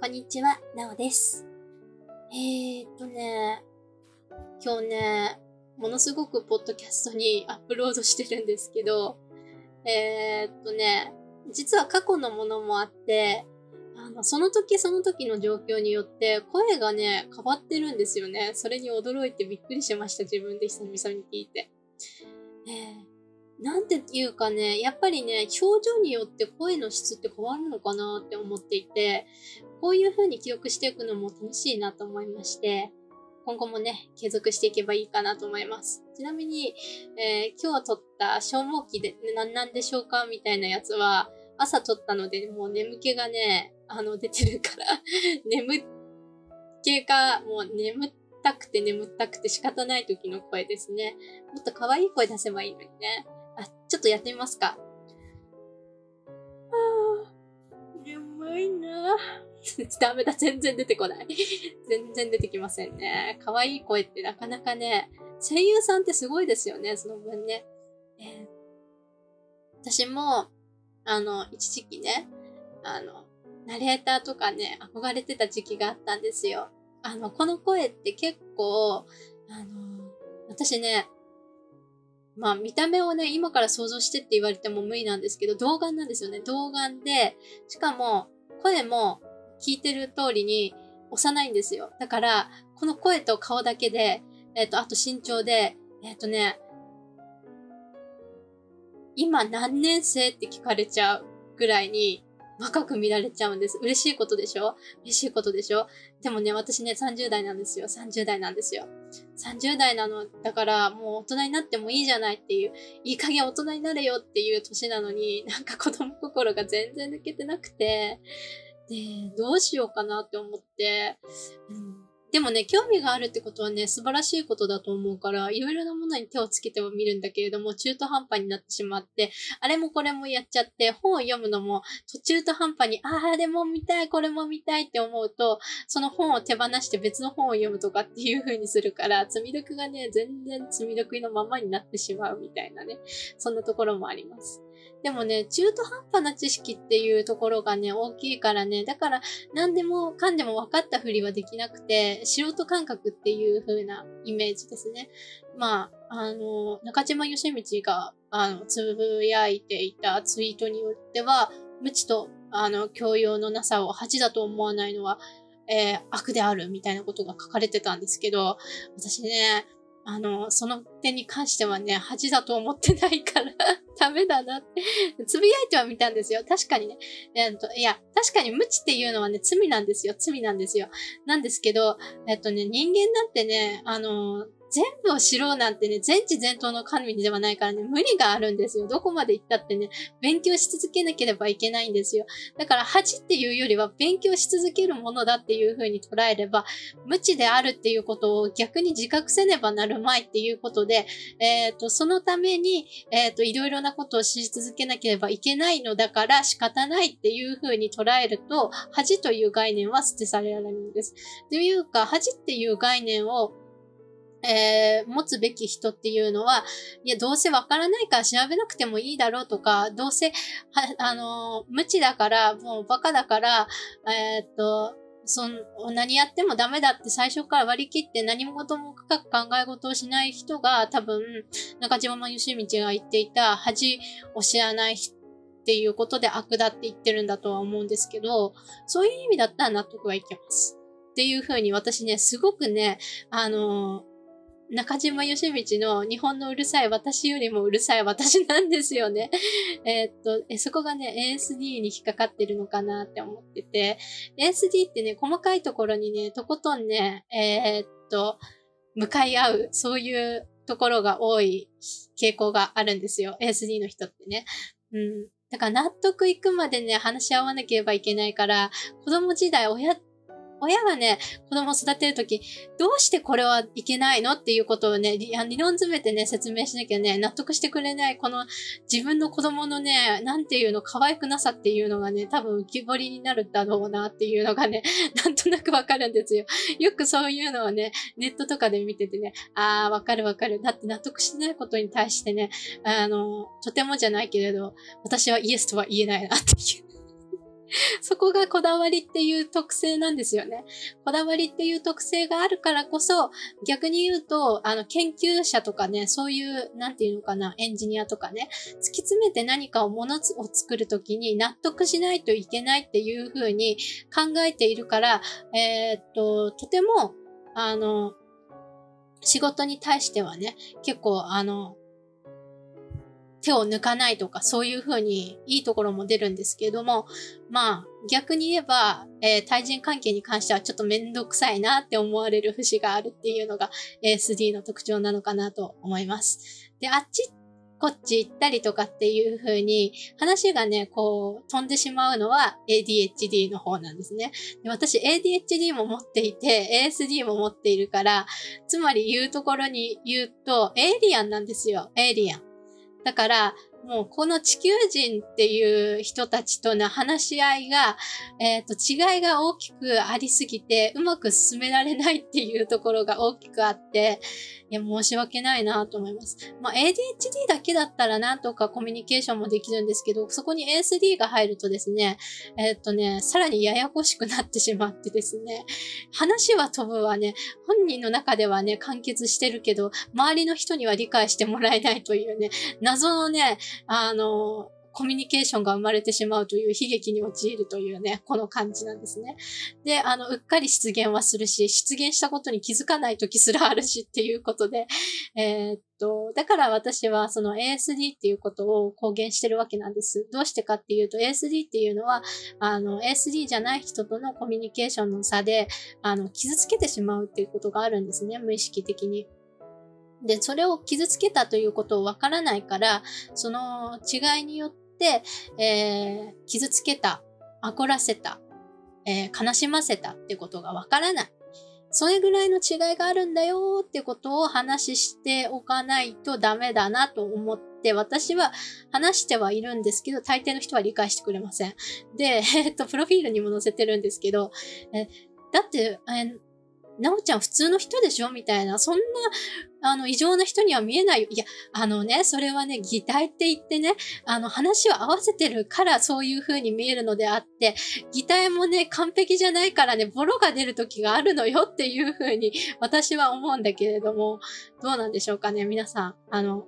こんにちは、なおです。えーっとね、今日ね、ものすごくポッドキャストにアップロードしてるんですけど、えーっとね、実は過去のものもあって、あの、その時その時の状況によって声がね、変わってるんですよね。それに驚いてびっくりしました、自分で久々に聞いて。えーなんていうかね、やっぱりね、表情によって声の質って変わるのかなって思っていて、こういう風に記憶していくのも楽しいなと思いまして、今後もね、継続していけばいいかなと思います。ちなみに、えー今日撮った消耗期で何なんでしょうかみたいなやつは、朝撮ったので、もう眠気がね、あの、出てるから、眠気が、もう眠ったくて眠ったくて仕方ない時の声ですね。もっと可愛い声出せばいいのにね。あ、ちょっとやってみますか。あー眠いな ダメだ、全然出てこない。全然出てきませんね。可愛い声ってなかなかね、声優さんってすごいですよね、その分ね。えー私も、あの、一時期ね、あの、ナレーターとかね、憧れてた時期があったんですよ。あの、この声って結構、あの、私ね、まあ見た目をね、今から想像してって言われても無理なんですけど、童顔なんですよね。童顔で、しかも声も聞いてる通りに幼いんですよ。だから、この声と顔だけで、えっ、と、あと身長で、えっ、とね、今何年生って聞かれちゃうぐらいに若く見られちゃうんです。嬉しいことでしょ？嬉しいことでしょ？でもね、私ね、30代なんですよ。30代なんですよ。30代なの、だからもう大人になってもいいじゃないっていう、いい加減大人になれよっていう年なのに、なんか子供心が全然抜けてなくて、で、どうしようかなって思って、うん。でもね、興味があるってことはね、素晴らしいことだと思うから、いろいろなものに手をつけてはみるんだけれども、中途半端になってしまって、あれもこれもやっちゃって、本を読むのも途中途半端に、ああ、あれも見たい、これも見たいって思うと、その本を手放して別の本を読むとかっていう風にするから、積み読がね、全然積み読のままになってしまうみたいなね、そんなところもあります。でもね、中途半端な知識っていうところがね、大きいからね、だから何でもかんでも分かったふりはできなくて、素人感覚っていう風なイメージですね。まあ、あの、中島義道が、あの、つぶやいていたツイートによっては、無知と、あの、教養のなさを恥だと思わないのは、えー悪であるみたいなことが書かれてたんですけど、私ね、あの、その点に関してはね、恥だと思ってないから、ダメだなって、つぶやいてはみたんですよ。確かにね。えっと、いや、確かに無知っていうのはね、罪なんですよ。罪なんですよ。なんですけど、えっとね、人間だってね、あの、全部を知ろうなんてね、全知全能の神ではないからね、無理があるんですよ。どこまで行ったってね、勉強し続けなければいけないんですよ。だから、恥っていうよりは勉強し続けるものだっていう風に捉えれば、無知であるっていうことを逆に自覚せねばなるまいっていうことで、えっ、と、そのために、えっ、と、いろいろなことをし続けなければいけないのだから仕方ないっていう風に捉えると、恥という概念は捨て去られるんです。というか、恥っていう概念を、えー持つべき人っていうのは、いや、どうせわからないから調べなくてもいいだろうとか、どうせ、は、あのー無知だから、もうバカだから、えーっと、そん、何やってもダメだって最初から割り切って何事も深く考え事をしない人が多分、中島義道が言っていた恥を知らない人っていうことで悪だって言ってるんだとは思うんですけど、そういう意味だったら納得はいけます。っていうふうに私ね、すごくね、あの中島義道の日本のうるさい私よりもうるさい私なんですよね。えっと、えそこがね、ASD に引っかかってるのかなって思ってて、ASD ってね、細かいところにね、とことんね、えーっと、向かい合う、そういうところが多い傾向があるんですよ。ASD の人ってね。うん。だから納得いくまでね、話し合わなければいけないから、子供時代、親、親がね、子供を育てるとき、どうしてこれはいけないのっていうことをね、理論詰めてね、説明しなきゃね、納得してくれない、この自分の子供のね、なんていうの、可愛くなさっていうのがね、多分浮き彫りになるだろうなっていうのがね、なんとなくわかるんですよ。よくそういうのをね、ネットとかで見ててね、あー、わかるわかる。だって納得してないことに対してね、あの、とてもじゃないけれど、私はイエスとは言えないなっていう。そこがこだわりっていう特性なんですよね。こだわりっていう特性があるからこそ、逆に言うと、あの、研究者とかね、そういう、なんていうのかな、エンジニアとかね、突き詰めて何かをものを作るときに納得しないといけないっていうふうに考えているから、えー、っと、とても、あの、仕事に対してはね、結構、あの、手を抜かないとか、そういうふうにいいところも出るんですけれども、まあ、逆に言えば、えー、対人関係に関してはちょっとめんどくさいなって思われる節があるっていうのが ASD の特徴なのかなと思います。で、あっちこっち行ったりとかっていう風に話がね、こう飛んでしまうのは ADHD の方なんですね。で私 ADHD も持っていて ASD も持っているから、つまり言うところに言うとエイリアンなんですよ。エイリアン。だから、もうこの地球人っていう人たちとの話し合いが、えっ、ー、と、違いが大きくありすぎて、うまく進められないっていうところが大きくあって、いや、申し訳ないなと思います。まあ、ADHD だけだったらなんとかコミュニケーションもできるんですけど、そこに ASD が入るとですね、えっ、とね、さらにややこしくなってしまってですね、話は飛ぶわね、本人の中ではね、完結してるけど、周りの人には理解してもらえないというね、謎のね、あの、コミュニケーションが生まれてしまうという悲劇に陥るというね、この感じなんですね。で、あの、うっかり出現はするし、出現したことに気づかない時すらあるしっていうことで、えー、っと、だから私はその ASD っていうことを公言してるわけなんです。どうしてかっていうと ASD っていうのは、あの、ASD じゃない人とのコミュニケーションの差で、あの、傷つけてしまうっていうことがあるんですね、無意識的に。で、それを傷つけたということをわからないから、その違いによって、えー、傷つけた、怒らせた、えー、悲しませたってことがわからない。それぐらいの違いがあるんだよってことを話しておかないとダメだなと思って、私は話してはいるんですけど、大抵の人は理解してくれません。で、えっと、プロフィールにも載せてるんですけど、えだって、えなおちゃん普通の人でしょ？みたいな、そんな、あの、異常な人には見えないよ。いや、あのね、それはね、擬態って言ってね、あの、話を合わせてるからそういう風に見えるのであって、擬態もね、完璧じゃないからね、ボロが出る時があるのよっていう風に私は思うんだけれども、どうなんでしょうかね、皆さん。あの、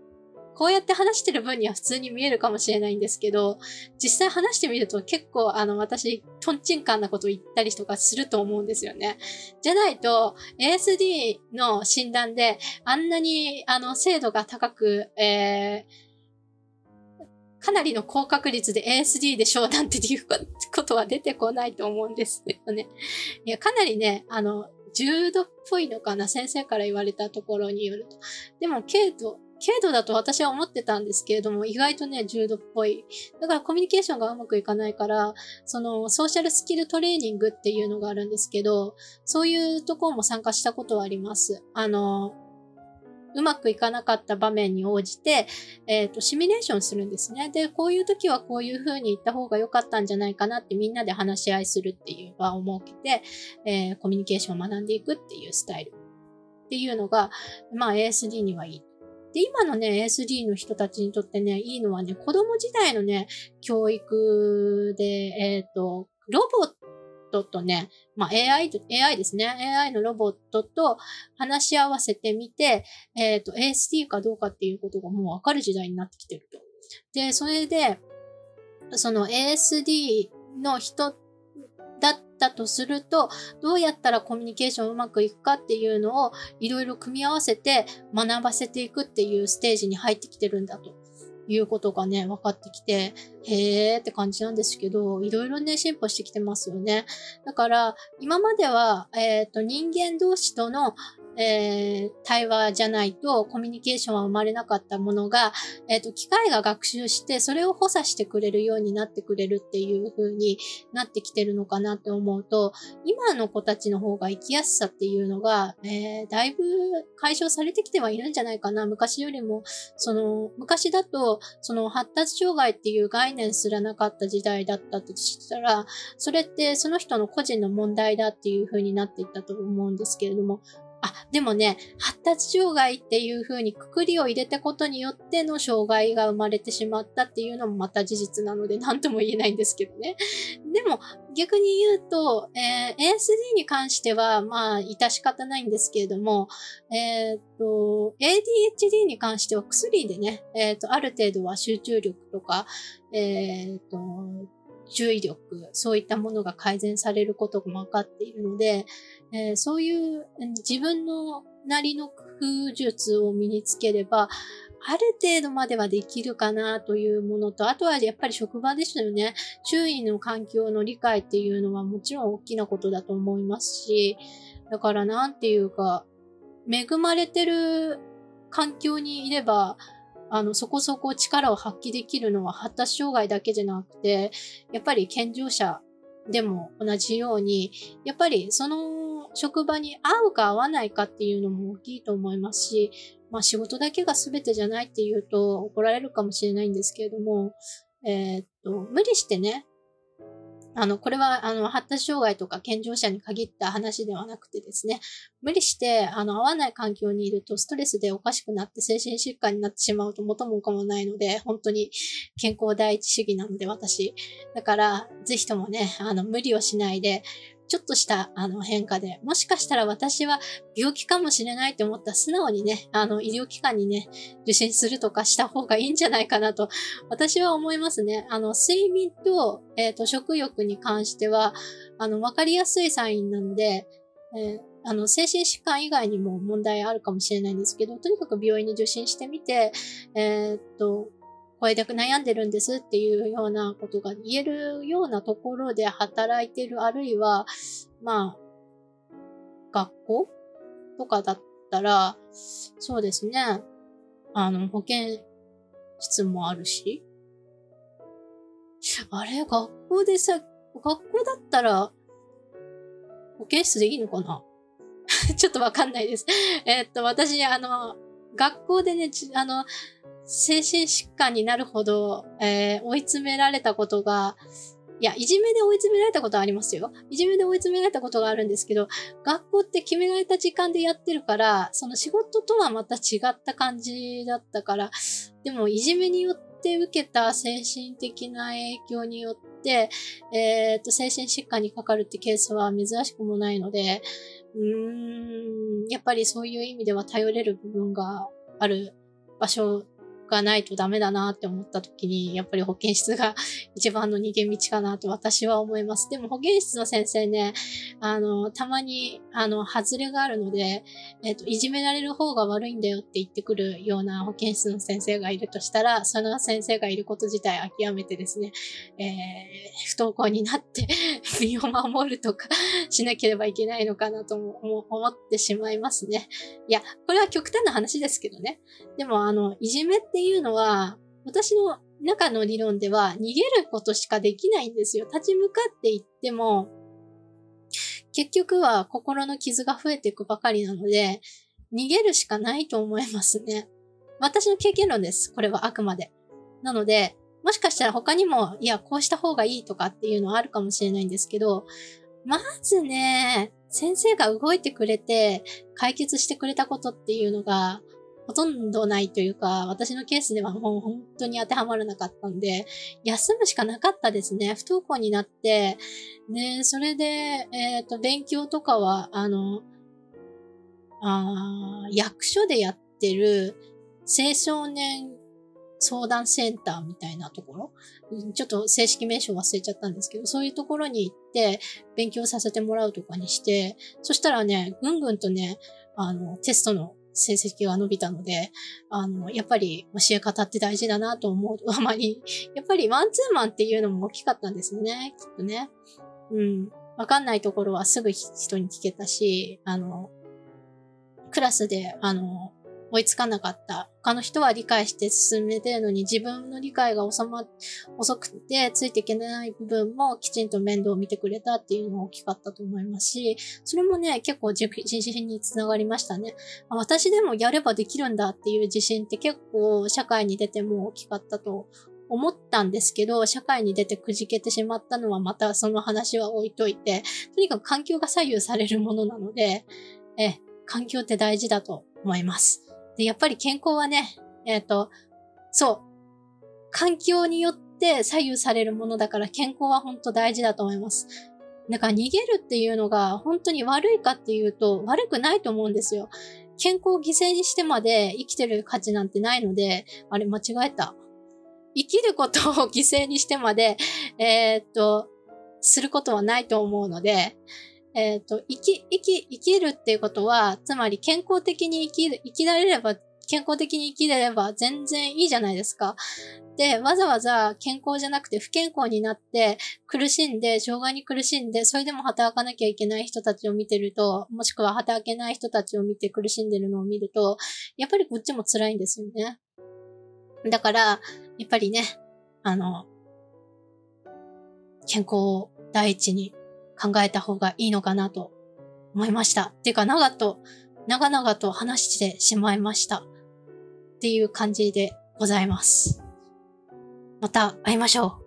こうやって話してる分には普通に見えるかもしれないんですけど、実際話してみると結構あの私、トンチンカンなことを言ったりとかすると思うんですよね。じゃないと、ASD の診断であんなにあの精度が高く、えー、かなりの高確率で ASD でしょうなんていうことは出てこないと思うんですよね。いや、かなりね、あの、重度っぽいのかな先生から言われたところによると。でも、軽度軽度だと私は思ってたんですけれども、意外とね、重度っぽい。だからコミュニケーションがうまくいかないから、そのソーシャルスキルトレーニングっていうのがあるんですけど、そういうところも参加したことはあります。あの、うまくいかなかった場面に応じて、えっ、ー、と、シミュレーションするんですね。で、こういう時はこういう風に言った方が良かったんじゃないかなってみんなで話し合いするっていう場を設けて、えー、コミュニケーションを学んでいくっていうスタイルっていうのが、まあ ASD にはいいで、今のね、ASD の人たちにとってね、いいのはね、子供時代のね、教育で、えっ、ー、と、ロボットとね、まあ AI と、AI ですね。AI のロボットと話し合わせてみて、えっ、ー、と、ASD かどうかっていうことがもうわかる時代になってきてると。で、それで、その ASD の人だったとすると、どうやったらコミュニケーションうまくいくかっていうのをいろいろ組み合わせて学ばせていくっていうステージに入ってきてるんだと。いうことがね、分かってきて、へーって感じなんですけど、いろいろね、進歩してきてますよね。だから、今までは、えっ、ー、と、人間同士とのえー、対話じゃないとコミュニケーションは生まれなかったものが、えっ、ー、と、機械が学習して、それを補佐してくれるようになってくれるっていう風になってきてるのかなって思うと、今の子たちの方が生きやすさっていうのが、えー、だいぶ解消されてきてはいるんじゃないかな。昔よりも、その、昔だと、その発達障害っていう概念すらなかった時代だったとしたら、それってその人の個人の問題だっていう風になっていったと思うんですけれども、あ、でもね、発達障害っていう風にくくりを入れたことによっての障害が生まれてしまったっていうのもまた事実なので 何とも言えないんですけどね。でも逆に言うと、えー、ASD に関してはまあ致し方ないんですけれども、えっ、と、ADHD に関しては薬でね、えっ、と、ある程度は集中力とか、えっ、と、注意力、そういったものが改善されることが分かっているので、えー、そういう自分のなりの工夫術を身につければ、ある程度まではできるかなというものと、あとはやっぱり職場ですよね。周囲の環境の理解っていうのはもちろん大きなことだと思いますし、だからなんていうか、恵まれてる環境にいれば、あの、そこそこ力を発揮できるのは発達障害だけじゃなくて、やっぱり健常者でも同じように、やっぱりその職場に合うか合わないかっていうのも大きいと思いますし、まあ仕事だけが全てじゃないっていうと怒られるかもしれないんですけれども、えー、っと、無理してね、あの、これは、あの、発達障害とか健常者に限った話ではなくてですね、無理して、あの、合わない環境にいるとストレスでおかしくなって精神疾患になってしまうと元も子もないので、本当に健康第一主義なので、私。だから、ぜひともね、あの、無理をしないで、ちょっとしたあの変化で、もしかしたら私は病気かもしれないと思ったら素直にね、あの医療機関にね、受診するとかした方がいいんじゃないかなと、私は思いますね。あの、睡眠と、えっ、ー、と、食欲に関しては、あの、わかりやすいサインなので、えーあの、精神疾患以外にも問題あるかもしれないんですけど、とにかく病院に受診してみて、えー、っと、これで悩んでるんですっていうようなことが言えるようなところで働いてる、あるいは、まあ、学校とかだったら、そうですね。あの、保健室もあるし。あれ、学校でさ、学校だったら、保健室でいいのかな？ちょっとわかんないです。え、っと、私、あの、学校でね、あの、精神疾患になるほど、えー、追い詰められたことが、いや、いじめで追い詰められたことはありますよ。いじめで追い詰められたことがあるんですけど、学校って決められた時間でやってるから、その仕事とはまた違った感じだったから、でもいじめによって受けた精神的な影響によって、えっ、と、精神疾患にかかるってケースは珍しくもないので、うーん、やっぱりそういう意味では頼れる部分がある場所がないとダメだなって思った時に、やっぱり保健室が 一番の逃げ道かなと私は思います。でも保健室の先生ね、あの、たまに、あの、外れがあるので、えっ、と、いじめられる方が悪いんだよって言ってくるような保健室の先生がいるとしたら、その先生がいること自体諦めてですね、えー、不登校になって 身を守るとか しなければいけないのかなと思ってしまいますね。いや、これは極端な話ですけどね。でも、あの、いじめってていうのは、私の中の理論では逃げることしかできないんですよ。立ち向かっていっても、結局は心の傷が増えていくばかりなので、逃げるしかないと思いますね。私の経験論です。これはあくまで。なので、もしかしたら他にも、いや、こうした方がいいとかっていうのはあるかもしれないんですけど、まずね、先生が動いてくれて解決してくれたことっていうのが、ほとんどないというか、私のケースではもう本当に当てはまらなかったんで、休むしかなかったですね。不登校になって、で、それで、えっ、ー、と、勉強とかは、あの、あ役所でやってる青少年相談センターみたいなところ、ちょっと正式名称忘れちゃったんですけど、そういうところに行って勉強させてもらうとかにして、そしたらね、ぐんぐんとね、あの、テストの成績が伸びたので、あの、やっぱり教え方って大事だなと思う あまり、やっぱりマンツーマンっていうのも大きかったんですよね、きっとね。うん。わかんないところはすぐ人に聞けたし、あの、クラスで、あの、追いつかなかった。他の人は理解して進めてるのに自分の理解が収ま、遅くてついていけない部分もきちんと面倒を見てくれたっていうのが大きかったと思いますし、それもね、結構自信につながりましたね。私でもやればできるんだっていう自信って結構社会に出ても大きかったと思ったんですけど、社会に出てくじけてしまったのはまたその話は置いといて、とにかく環境が左右されるものなので、え、環境って大事だと思います。で、やっぱり健康はね、えっ、ー、と、そう、環境によって左右されるものだから健康は本当大事だと思います。だから逃げるっていうのが本当に悪いかっていうと悪くないと思うんですよ。健康を犠牲にしてまで生きてる価値なんてないので、あれ間違えた。生きることを犠牲にしてまで、えー、っと、することはないと思うので、えっ、と、生き、生き、生きるっていうことは、つまり健康的に生きる、生きられれば、健康的に生きれれば全然いいじゃないですか。で、わざわざ健康じゃなくて不健康になって苦しんで、障害に苦しんで、それでも働かなきゃいけない人たちを見てると、もしくは働けない人たちを見て苦しんでるのを見ると、やっぱりこっちも辛いんですよね。だから、やっぱりね、あの、健康を第一に考えた方がいいのかなと思いました。っていうか、長と、長々と話してしまいました。っていう感じでございます。また会いましょう。